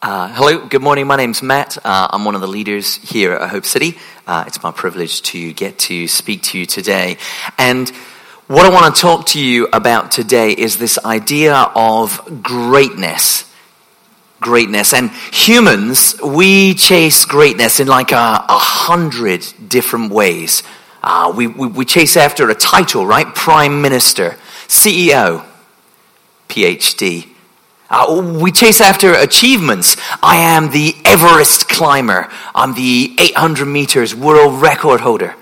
Uh, hello, good morning. My name's Matt. Uh, I'm one of the leaders here at Hope City. Uh, it's my privilege to get to speak to you today. And what I want to talk to you about today is this idea of greatness. Greatness. And humans, we chase greatness in like a, a hundred different ways. Uh, we, we, we chase after a title, right? Prime Minister, CEO, PhD uh, we chase after achievements. I am the Everest climber. I'm the 800 meters world record holder.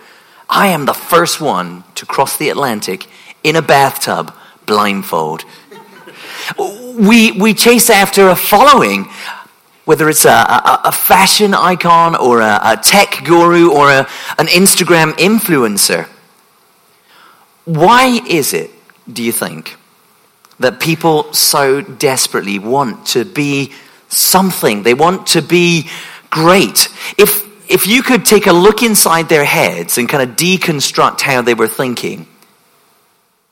I am the first one to cross the Atlantic in a bathtub blindfold. We, we chase after a following, whether it's a, a, a fashion icon or a, a tech guru or an Instagram influencer. Why is it, do you think, that people so desperately want to be something. They want to be great. If, if you could take a look inside their heads and kind of deconstruct how they were thinking,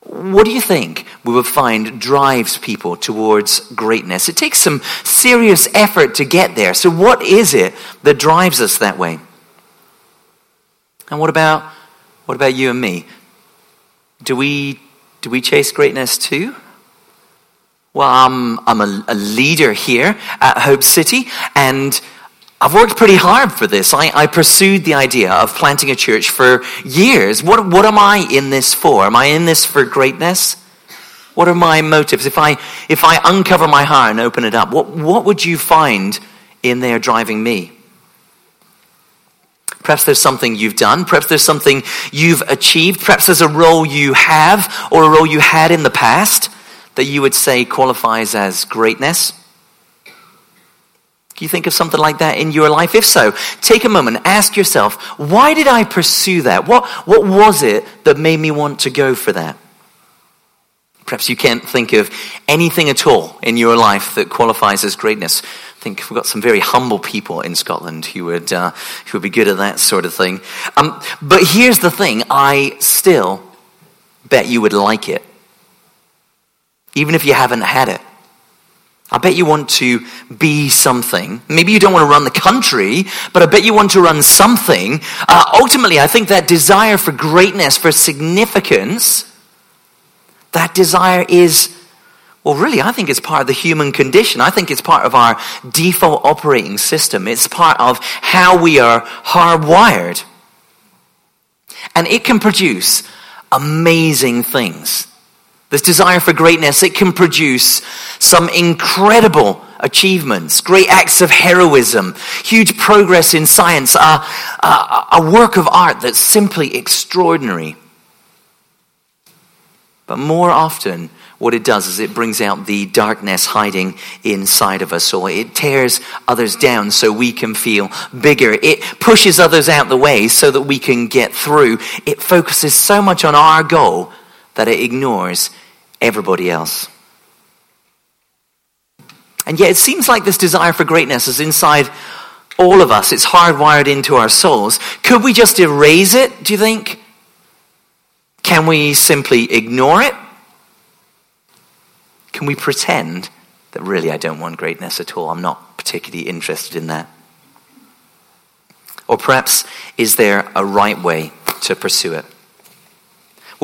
what do you think we would find drives people towards greatness? It takes some serious effort to get there. So, what is it that drives us that way? And what about what about you and me? Do we do we chase greatness too? Well, I'm, I'm a, a leader here at Hope City, and I've worked pretty hard for this. I, I, pursued the idea of planting a church for years. What, what am I in this for? Am I in this for greatness? What are my motives? If I, if I uncover my heart and open it up, what, what would you find in there driving me? Perhaps there's something you've done. Perhaps there's something you've achieved. Perhaps there's a role you have or a role you had in the past that you would say qualifies as greatness? Do you think of something like that in your life? If so, take a moment, ask yourself, why did I pursue that? What, what was it that made me want to go for that? Perhaps you can't think of anything at all in your life that qualifies as greatness. I think we've got some very humble people in Scotland who would, uh, who would be good at that sort of thing. Um, but here's the thing I still bet you would like it even if you haven't had it. I bet you want to be something. Maybe you don't want to run the country, but I bet you want to run something. Uh, ultimately, I think that desire for greatness, for significance, that desire is, well, really, I think it's part of the human condition. I think it's part of our default operating system. It's part of how we are hardwired. And it can produce amazing things. This desire for greatness, it can produce some incredible achievements, great acts of heroism, huge progress in science, a, a, a work of art that's simply extraordinary. But more often, what it does is it brings out the darkness hiding inside of us, or it tears others down so we can feel bigger. It pushes others out the way so that we can get through. It focuses so much on our goal that it ignores everybody else. And yet it seems like this desire for greatness is inside all of us. It's hardwired into our souls. Could we just erase it, do you think? Can we simply ignore it? Can we pretend that really I don't want greatness at all? I'm not particularly interested in that. Or perhaps, is there a right way to pursue it?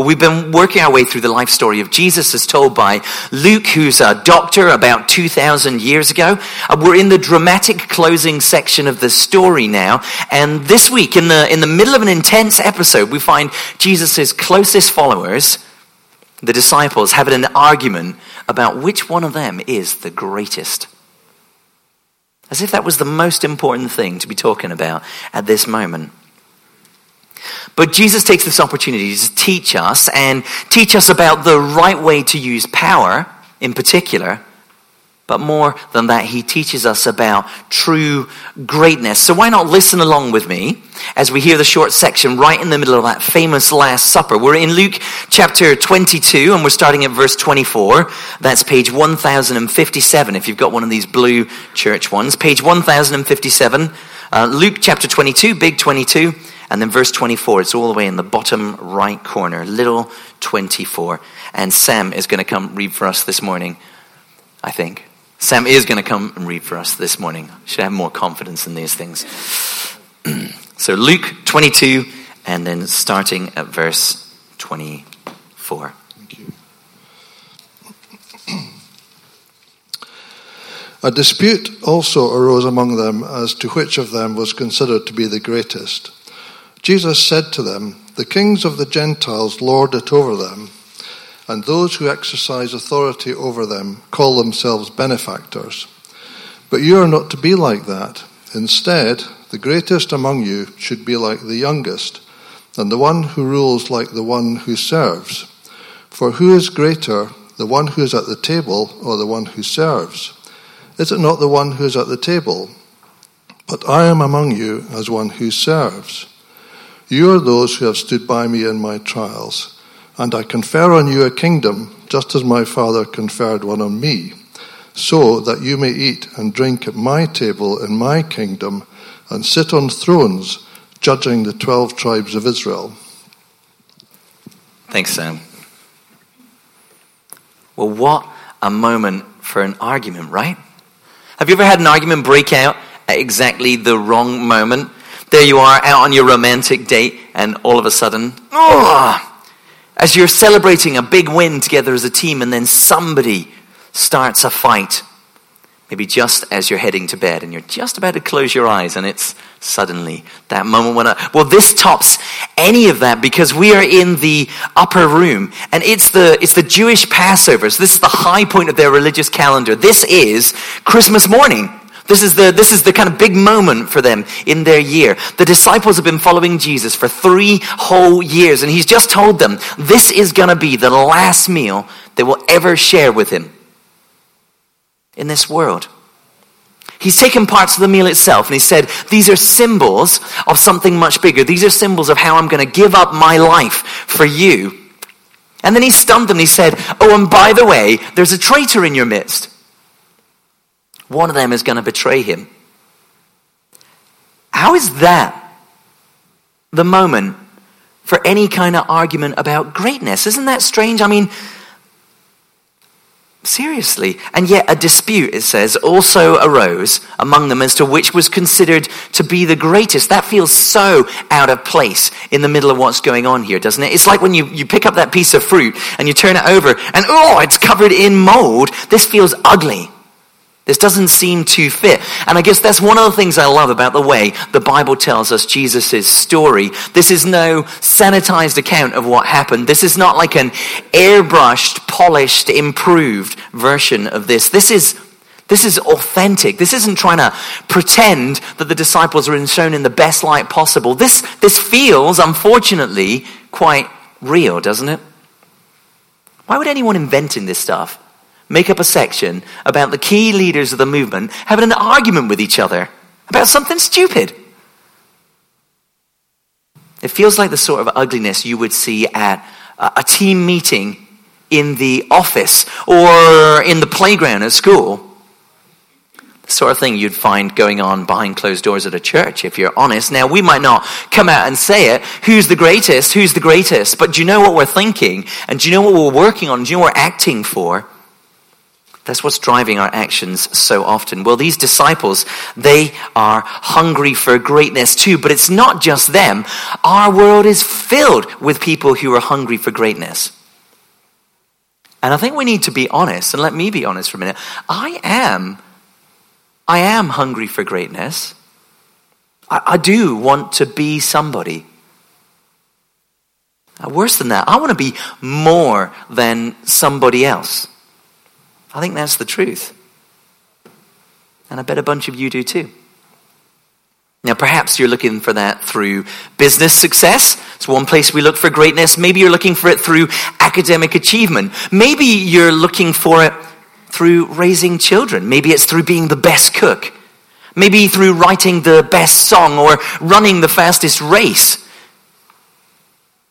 Well, we've been working our way through the life story of Jesus as told by Luke, who's a doctor about 2,000 years ago. Uh, we're in the dramatic closing section of the story now. And this week, in the, in the middle of an intense episode, we find Jesus' closest followers, the disciples, having an argument about which one of them is the greatest. As if that was the most important thing to be talking about at this moment. But Jesus takes this opportunity to teach us and teach us about the right way to use power in particular. But more than that, he teaches us about true greatness. So why not listen along with me as we hear the short section right in the middle of that famous Last Supper? We're in Luke chapter 22 and we're starting at verse 24. That's page 1057 if you've got one of these blue church ones. Page 1057, uh, Luke chapter 22, big 22 and then verse 24, it's all the way in the bottom right corner, little 24. And Sam is going to come read for us this morning, I think. Sam is going to come and read for us this morning. Should have more confidence in these things. so, Luke 22, and then starting at verse 24. A dispute also arose among them as to which of them was considered to be the greatest. Jesus said to them, The kings of the Gentiles lord it over them, and those who exercise authority over them call themselves benefactors. But you are not to be like that. Instead, the greatest among you should be like the youngest, and the one who rules like the one who serves. For who is greater, the one who is at the table or the one who serves? Is it not the one who is at the table? But I am among you as one who serves. You are those who have stood by me in my trials, and I confer on you a kingdom, just as my Father conferred one on me, so that you may eat and drink at my table in my kingdom, and sit on thrones, judging the twelve tribes of Israel. Thanks, Sam. Well, what a moment for an argument, right? Have you ever had an argument break out at exactly the wrong moment? There you are out on your romantic date, and all of a sudden, oh, as you're celebrating a big win together as a team, and then somebody starts a fight. Maybe just as you're heading to bed and you're just about to close your eyes, and it's suddenly that moment when I, well, this tops any of that because we are in the upper room and it's the, it's the Jewish Passover. So this is the high point of their religious calendar. This is Christmas morning. This is, the, this is the kind of big moment for them in their year. The disciples have been following Jesus for three whole years, and he's just told them this is going to be the last meal they will ever share with him in this world. He's taken parts of the meal itself and he said, These are symbols of something much bigger. These are symbols of how I'm going to give up my life for you. And then he stunned them and he said, Oh, and by the way, there's a traitor in your midst. One of them is going to betray him. How is that the moment for any kind of argument about greatness? Isn't that strange? I mean, Seriously. And yet a dispute, it says, also arose among them as to which was considered to be the greatest. That feels so out of place in the middle of what's going on here, doesn't it? It's like when you, you pick up that piece of fruit and you turn it over and, oh, it's covered in mold. This feels ugly. This doesn't seem to fit. And I guess that's one of the things I love about the way the Bible tells us Jesus' story. This is no sanitized account of what happened. This is not like an airbrushed, polished, improved version of this. This is this is authentic. This isn't trying to pretend that the disciples are shown in the best light possible. This, this feels, unfortunately, quite real, doesn't it? Why would anyone inventing this stuff make up a section about the key leaders of the movement having an argument with each other about something stupid. It feels like the sort of ugliness you would see at a team meeting in the office or in the playground at school. The sort of thing you'd find going on behind closed doors at a church, if you're honest. Now, we might not come out and say it, who's the greatest, who's the greatest, but do you know what we're thinking? And do you know what we're working on? Do you know what we're acting for? That's what's driving our actions so often. Well, these disciples, they are hungry for greatness too, but it's not just them. Our world is filled with people who are hungry for greatness. And I think we need to be honest, and let me be honest for a minute. I am, I am hungry for greatness. I, I do want to be somebody. Worse than that, I want to be more than somebody else. I think that's the truth. And I bet a bunch of you do too. Now, perhaps you're looking for that through business success. It's one place we look for greatness. Maybe you're looking for it through academic achievement. Maybe you're looking for it through raising children. Maybe it's through being the best cook. Maybe through writing the best song or running the fastest race.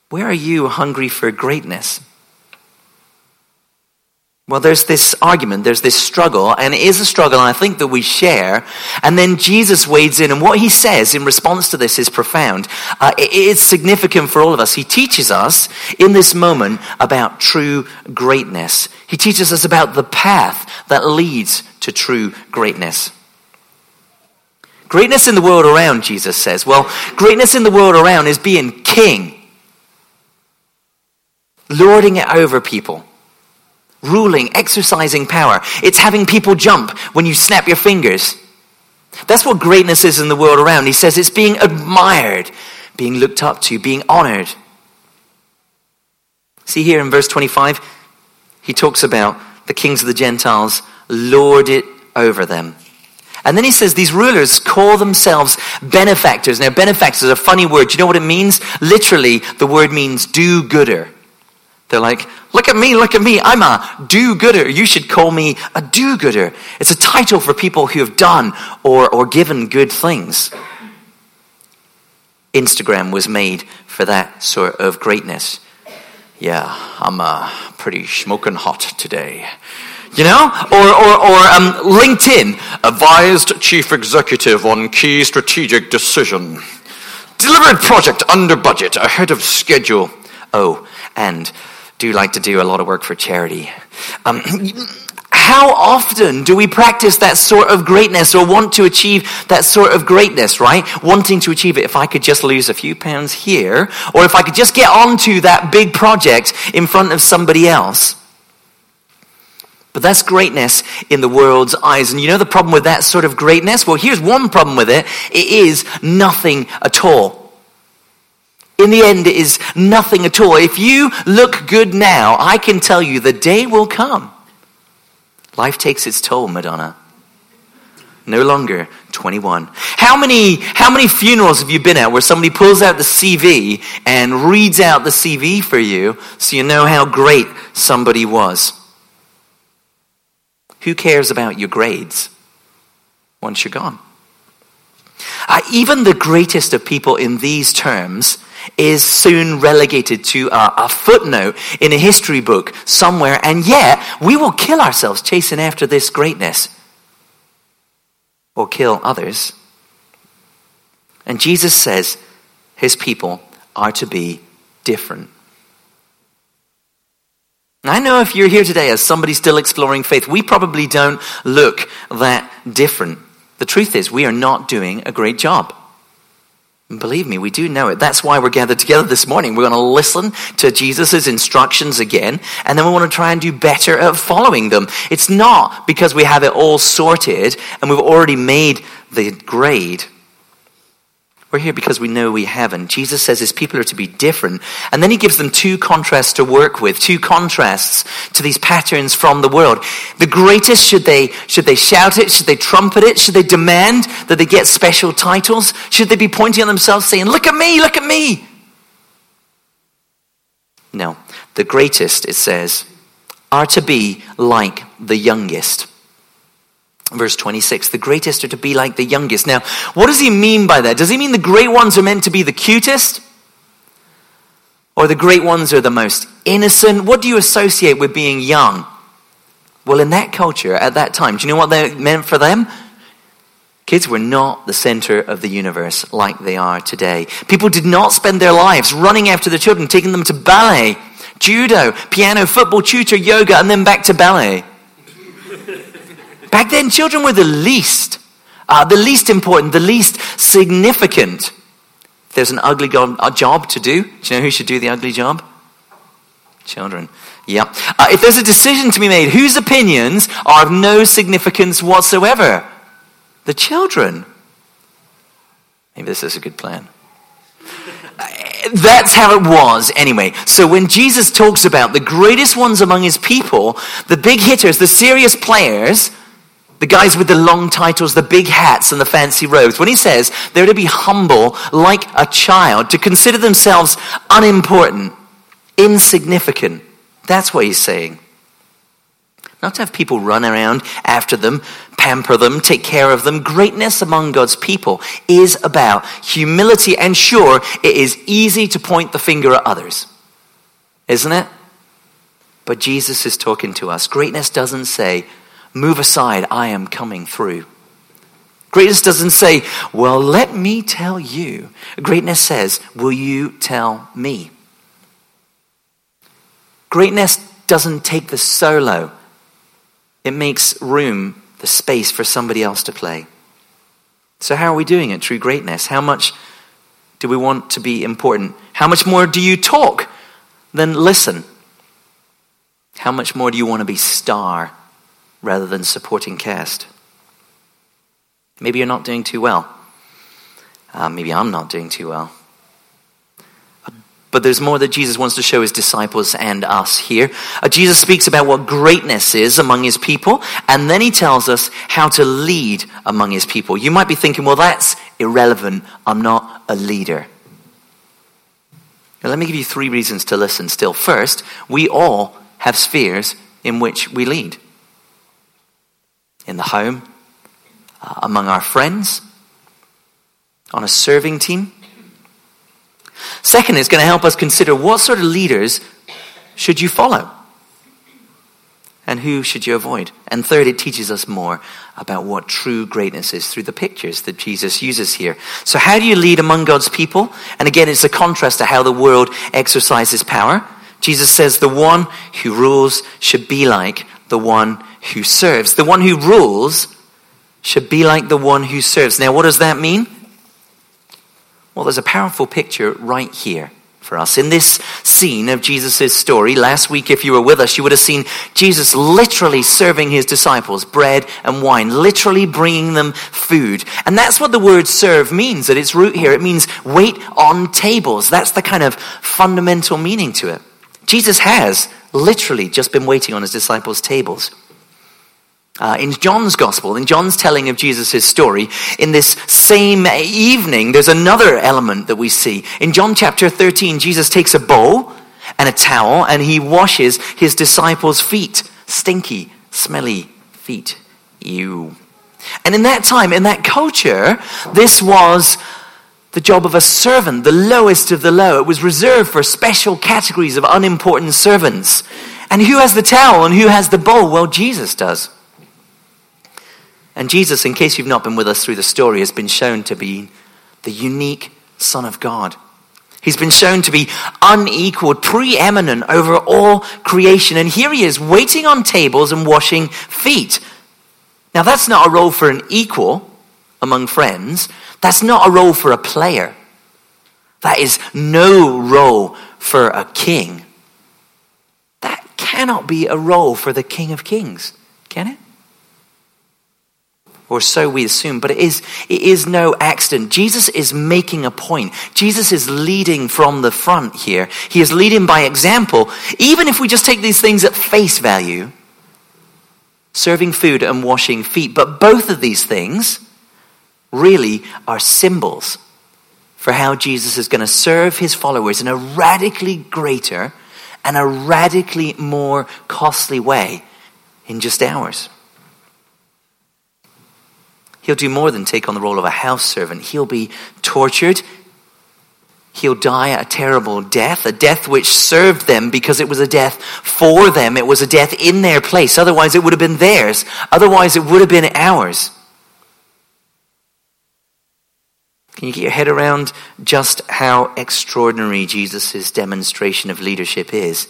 Where are you hungry for greatness? Well, there's this argument, there's this struggle, and it is a struggle and I think that we share. And then Jesus wades in, and what he says in response to this is profound. Uh, it is significant for all of us. He teaches us in this moment about true greatness. He teaches us about the path that leads to true greatness. Greatness in the world around, Jesus says. Well, greatness in the world around is being king, lording it over people, ruling, exercising power. It's having people jump when you snap your fingers. That's what greatness is in the world around. He says it's being admired, being looked up to, being honored. See here in verse 25, he talks about the kings of the Gentiles lord it over them. And then he says these rulers call themselves benefactors. Now, benefactors is a funny word. Do you know what it means? Literally, the word means do gooder. They're like, look at me, look at me. I'm a do gooder. You should call me a do gooder. It's a title for people who have done or, or given good things. Instagram was made for that sort of greatness. Yeah, I'm uh, pretty smoking hot today. You know? Or, or, or um, LinkedIn, advised chief executive on key strategic decision. Delivered project under budget, ahead of schedule. Oh, and do like to do a lot of work for charity. Um, how often do we practice that sort of greatness or want to achieve that sort of greatness, right? Wanting to achieve it. If I could just lose a few pounds here, or if I could just get onto that big project in front of somebody else. But that's greatness in the world's eyes. And you know the problem with that sort of greatness? Well, here's one problem with it it is nothing at all. In the end, it is nothing at all. If you look good now, I can tell you the day will come. Life takes its toll, Madonna. No longer 21. How many, how many funerals have you been at where somebody pulls out the CV and reads out the CV for you so you know how great somebody was? Who cares about your grades once you're gone? Uh, even the greatest of people in these terms is soon relegated to a, a, footnote in a history book somewhere, and yet we will kill ourselves chasing after this greatness or kill others. And Jesus says his people are to be different. I know if you're here today as somebody still exploring faith, we probably don't look that different. The truth is, we are not doing a great job. And believe me, we do know it. That's why we're gathered together this morning. We're going to listen to Jesus' instructions again, and then we want to try and do better at following them. It's not because we have it all sorted and we've already made the grade. We're here because we know we haven't. Jesus says his people are to be different. And then he gives them two contrasts to work with, two contrasts to these patterns from the world. The greatest, should they, should they shout it? Should they trumpet it? Should they demand that they get special titles? Should they be pointing at themselves saying, look at me, look at me? No. The greatest, it says, are to be like the youngest. Verse 26, the greatest are to be like the youngest. Now, what does he mean by that? Does he mean the great ones are meant to be the cutest? Or the great ones are the most innocent? What do you associate with being young? Well, in that culture, at that time, do you know what that meant for them? Kids were not the center of the universe like they are today. People did not spend their lives running after their children, taking them to ballet, judo, piano, football, tutor, yoga, and then back to ballet. Back then, children were the least, uh, the least important, the least significant. If there's an ugly job to do, do you know who should do the ugly job? Children. Yeah. Uh, if there's a decision to be made, whose opinions are of no significance whatsoever? The children. Maybe this is a good plan. That's how it was anyway. So when Jesus talks about the greatest ones among his people, the big hitters, the serious players, the guys with the long titles, the big hats, and the fancy robes, when he says they're to be humble like a child, to consider themselves unimportant, insignificant, that's what he's saying. Not to have people run around after them, pamper them, take care of them. Greatness among God's people is about humility, and sure, it is easy to point the finger at others, isn't it? But Jesus is talking to us. Greatness doesn't say, Move aside, I am coming through. Greatness doesn't say, Well, let me tell you. Greatness says, Will you tell me? Greatness doesn't take the solo. it makes room, the space for somebody else to play. So, how are we doing at True Greatness? How much do we want to be important? How much more do you talk than listen? How much more do you want to be star rather than supporting cast? Maybe you're not doing too well. Uh, maybe I'm not doing too well. But there's more that Jesus wants to show his disciples and us here. Uh, Jesus speaks about what greatness is among his people, and then he tells us how to lead among his people. You might be thinking, well, that's irrelevant. I'm not a leader. Now, let me give you three reasons to listen still. First, we all have spheres in which we lead in the home, uh, among our friends, on a serving team Second, it's going to help us consider what sort of leaders should you follow and who should you avoid. And third, it teaches us more about what true greatness is through the pictures that Jesus uses here. So, how do you lead among God's people? And again, it's a contrast to how the world exercises power. Jesus says the one who rules should be like the one who serves. The one who rules should be like the one who serves. Now, what does that mean? Well, there's a powerful picture right here for us. In this scene of Jesus' story, last week, if you were with us, you would have seen Jesus literally serving his disciples bread and wine, literally bringing them food. And that's what the word serve means at its root here. It means wait on tables. That's the kind of fundamental meaning to it. Jesus has literally just been waiting on his disciples' tables. Uh, in John's gospel, in John's telling of Jesus' story, in this same evening, there's another element that we see. In John chapter 13, Jesus takes a bowl and a towel and he washes his disciples' feet. Stinky, smelly feet. You. And in that time, in that culture, this was the job of a servant, the lowest of the low. It was reserved for special categories of unimportant servants. And who has the towel and who has the bowl? Well, Jesus does. And Jesus, in case you've not been with us through the story, has been shown to be the unique Son of God. He's been shown to be unequaled, preeminent over all creation. And here he is waiting on tables and washing feet. Now, that's not a role for an equal among friends. That's not a role for a player. That is no role for a king. That cannot be a role for the King of Kings, can it? Or so we assume, but it is, it is no accident. Jesus is making a point. Jesus is leading from the front here. He is leading by example. Even if we just take these things at face value, serving food and washing feet, but both of these things really are symbols for how Jesus is going to serve his followers in a radically greater and a radically more costly way in just hours. He'll do more than take on the role of a house servant. He'll be tortured. He'll die a terrible death, a death which served them because it was a death for them. It was a death in their place. Otherwise, it would have been theirs. Otherwise, it would have been ours. Can you get your head around just how extraordinary Jesus' demonstration of leadership is?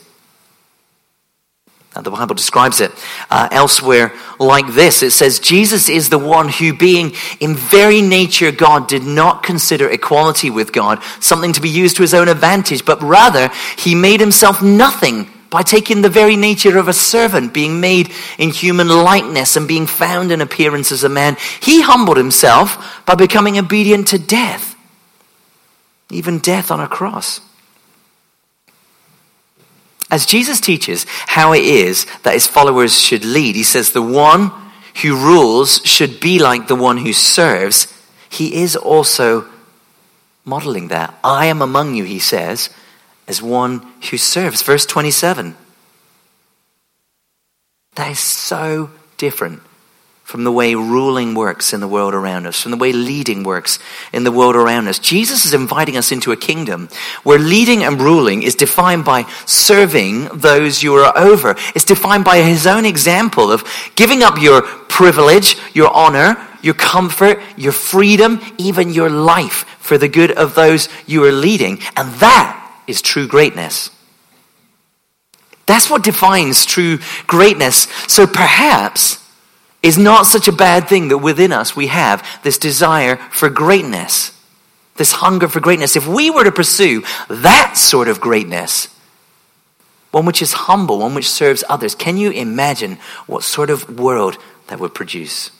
The Bible describes it uh, elsewhere like this it says, Jesus is the one who, being in very nature God, did not consider equality with God something to be used to his own advantage, but rather he made himself nothing by taking the very nature of a servant, being made in human likeness and being found in appearance as a man. He humbled himself by becoming obedient to death, even death on a cross. As Jesus teaches how it is that his followers should lead, he says, The one who rules should be like the one who serves. He is also modeling that. I am among you, he says, as one who serves. Verse 27. That is so different from the way ruling works in the world around us, from the way leading works in the world around us. Jesus is inviting us into a kingdom where leading and ruling is defined by serving those you are over. It's defined by his own example of giving up your privilege, your honor, your comfort, your freedom, even your life for the good of those you are leading. And that is true greatness. That's what defines true greatness. So perhaps is not such a bad thing that within us we have this desire for greatness, this hunger for greatness. If we were to pursue that sort of greatness, one which is humble, one which serves others, can you imagine what sort of world that would produce?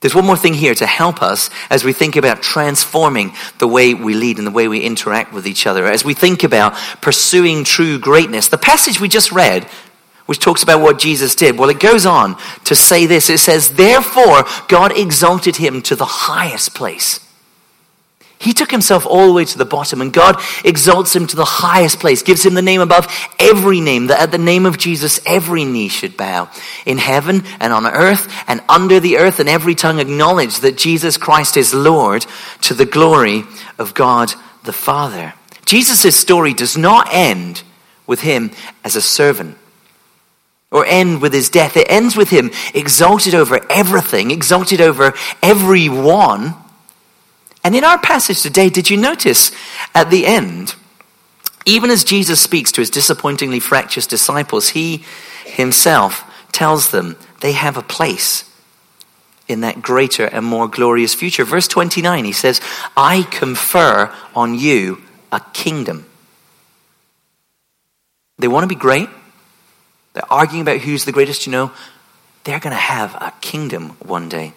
There's one more thing here to help us as we think about transforming the way we lead and the way we interact with each other, as we think about pursuing true greatness. The passage we just read which talks about what Jesus did. Well, it goes on to say this. It says, Therefore, God exalted him to the highest place. He took himself all the way to the bottom, and God exalts him to the highest place, gives him the name above every name, that at the name of Jesus every knee should bow in heaven and on earth and under the earth, and every tongue acknowledge that Jesus Christ is Lord to the glory of God the Father. Jesus' story does not end with him as a servant or end with his death. It ends with him exalted over everything, exalted over everyone. And in our passage today, did you notice at the end, even as Jesus speaks to his disappointingly fractious disciples, he himself tells them they have a place in that greater and more glorious future. Verse 29, he says, I confer on you a kingdom. They want to be great. They're arguing about who's the greatest, you know. They're going to have a kingdom one day.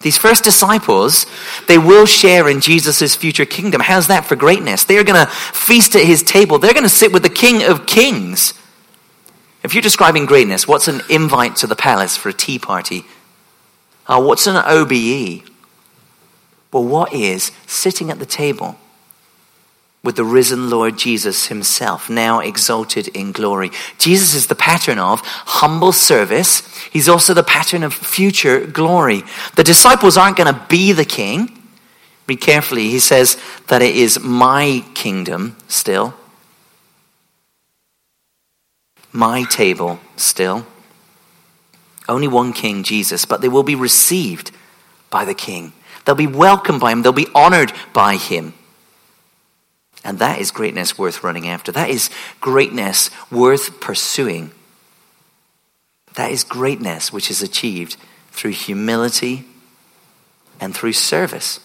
These first disciples, they will share in Jesus' future kingdom. How's that for greatness? They're going to feast at his table. They're going to sit with the king of kings. If you're describing greatness, what's an invite to the palace for a tea party? Uh, what's an OBE? Well, what is sitting at the table with the risen Lord Jesus himself, now exalted in glory. Jesus is the pattern of humble service. He's also the pattern of future glory. The disciples aren't going to be the king. Read carefully. He says that it is my kingdom still, my table still. Only one king, Jesus, but they will be received by the king. They'll be welcomed by him. They'll be honored by him. And that is greatness worth running after. That is greatness worth pursuing. That is greatness which is achieved through humility and through service.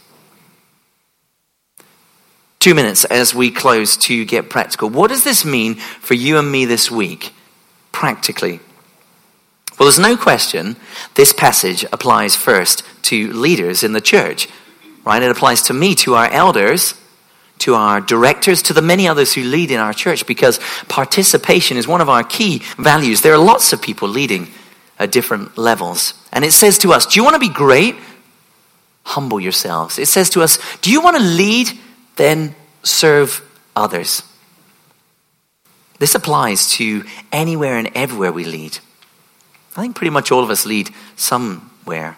Two minutes as we close to get practical. What does this mean for you and me this week, practically? Well, there's no question this passage applies first to leaders in the church, right? It applies to me, to our elders to our directors, to the many others who lead in our church, because participation is one of our key values. There are lots of people leading at different levels. And it says to us, Do you want to be great? Humble yourselves. It says to us, Do you want to lead? Then serve others. This applies to anywhere and everywhere we lead. I think pretty much all of us lead somewhere.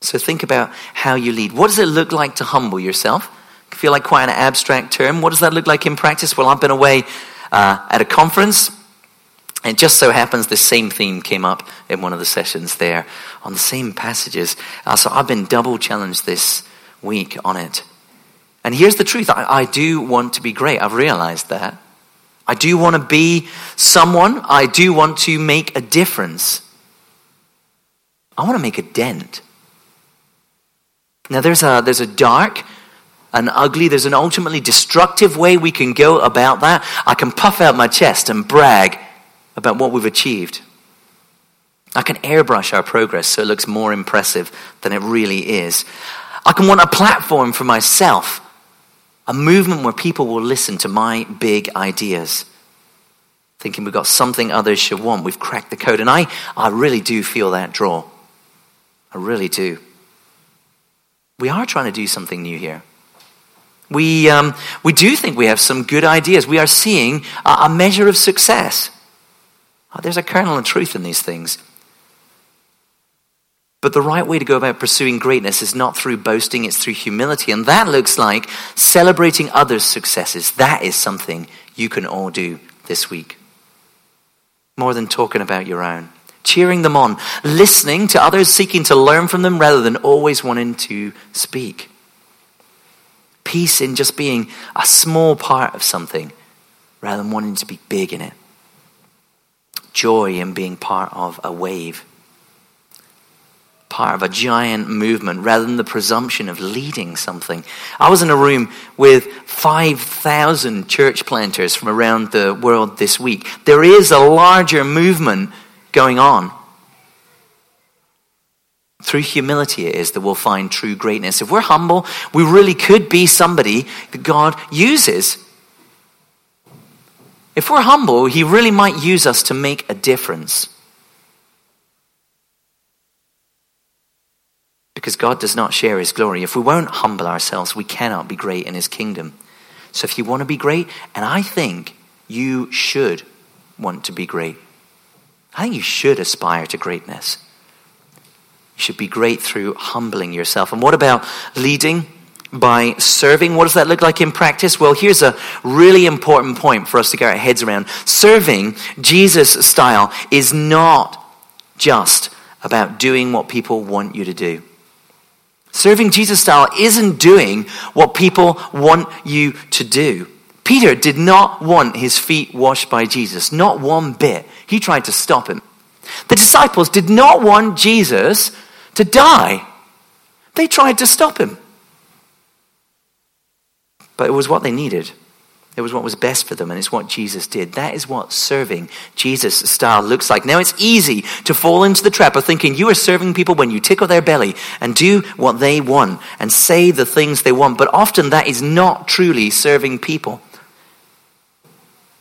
So think about how you lead. What does it look like to humble yourself? Feel like quite an abstract term. What does that look like in practice? Well, I've been away uh, at a conference. And it just so happens the same theme came up in one of the sessions there on the same passages. Uh, so I've been double challenged this week on it. And here's the truth I, I do want to be great. I've realized that. I do want to be someone. I do want to make a difference. I want to make a dent. Now, there's a, there's a dark and ugly. There's an ultimately destructive way we can go about that. I can puff out my chest and brag about what we've achieved. I can airbrush our progress so it looks more impressive than it really is. I can want a platform for myself, a movement where people will listen to my big ideas, thinking we've got something others should want. We've cracked the code. And I, I really do feel that draw. I really do. We are trying to do something new here. We, um, we do think we have some good ideas. We are seeing a, a measure of success. Oh, there's a kernel of truth in these things. But the right way to go about pursuing greatness is not through boasting, it's through humility. And that looks like celebrating others' successes. That is something you can all do this week. More than talking about your own. Cheering them on, listening to others, seeking to learn from them rather than always wanting to speak peace in just being a small part of something rather than wanting to be big in it. Joy in being part of a wave, part of a giant movement, rather than the presumption of leading something. I was in a room with 5,000 church planters from around the world this week. There is a larger movement going on. Through humility, it is that we'll find true greatness. If we're humble, we really could be somebody that God uses. If we're humble, He really might use us to make a difference. Because God does not share His glory. If we won't humble ourselves, we cannot be great in His kingdom. So if you want to be great, and I think you should want to be great, I think you should aspire to greatness. You should be great through humbling yourself. And what about leading? by serving. What does that look like in practice? Well, here's a really important point for us to get our heads around. Serving Jesus style is not just about doing what people want you to do. Serving Jesus style isn't doing what people want you to do. Peter did not want his feet washed by Jesus, not one bit. He tried to stop him. The disciples did not want Jesus to die. They tried to stop him. But it was what they needed. It was what was best for them, and it's what Jesus did. That is what serving Jesus style looks like. Now, it's easy to fall into the trap of thinking you are serving people when you tickle their belly and do what they want and say the things they want, but often that is not truly serving people.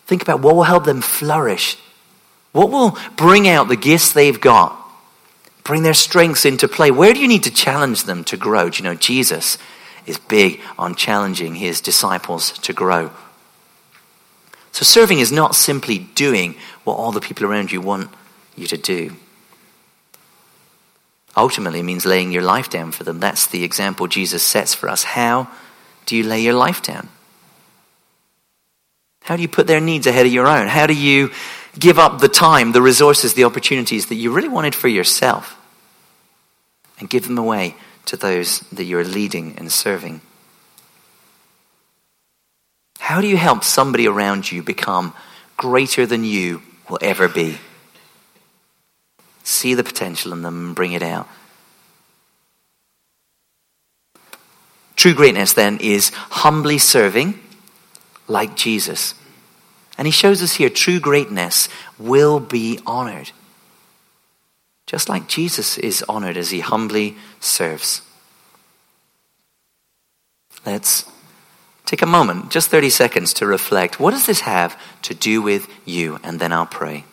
Think about what will help them flourish, what will bring out the gifts they've got, bring their strengths into play. Where do you need to challenge them to grow? Do you know, Jesus is big on challenging his disciples to grow. So, serving is not simply doing what all the people around you want you to do. Ultimately, it means laying your life down for them. That's the example Jesus sets for us. How do you lay your life down? How do you put their needs ahead of your own? How do you give up the time, the resources, the opportunities that you really wanted for yourself and give them away to those that you're leading and serving? How do you help somebody around you become greater than you will ever be? See the potential in them and bring it out. True greatness, then, is humbly serving like Jesus. And he shows us here true greatness will be honored just like Jesus is honored as he humbly serves. Let's take a moment, just 30 seconds, to reflect. What does this have to do with you? And then I'll pray.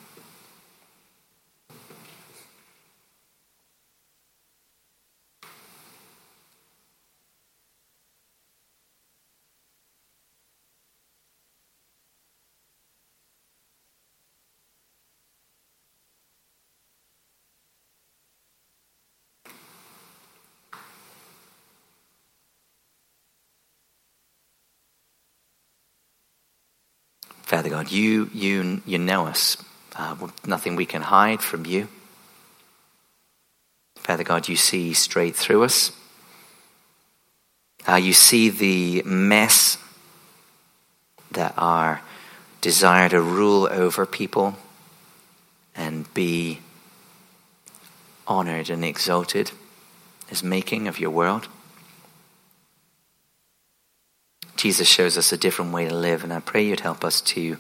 Father God, you, you, you know us. Uh, nothing we can hide from you. Father God, you see straight through us. Uh, you see the mess that our desire to rule over people and be honored and exalted is making of your world. Jesus shows us a different way to live, and I pray you'd help us to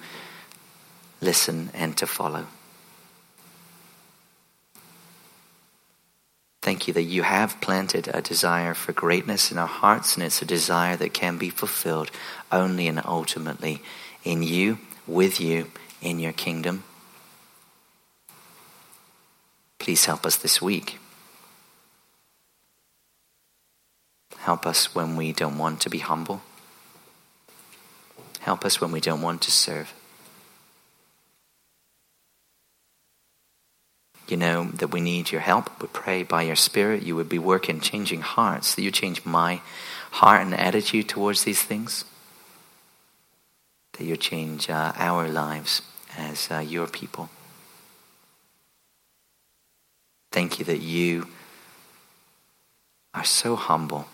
listen and to follow. Thank you that you have planted a desire for greatness in our hearts, and it's a desire that can be fulfilled only and ultimately in you, with you, in your kingdom. Please help us this week. Help us when we don't want to be humble. Help us when we don't want to serve. You know that we need your help. We pray by your Spirit you would be working, changing hearts, that you change my heart and attitude towards these things. That you change uh, our lives as uh, your people. Thank you that you are so humble,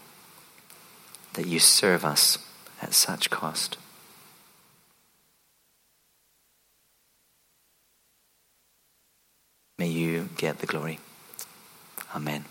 that you serve us at such cost. May you get the glory. Amen.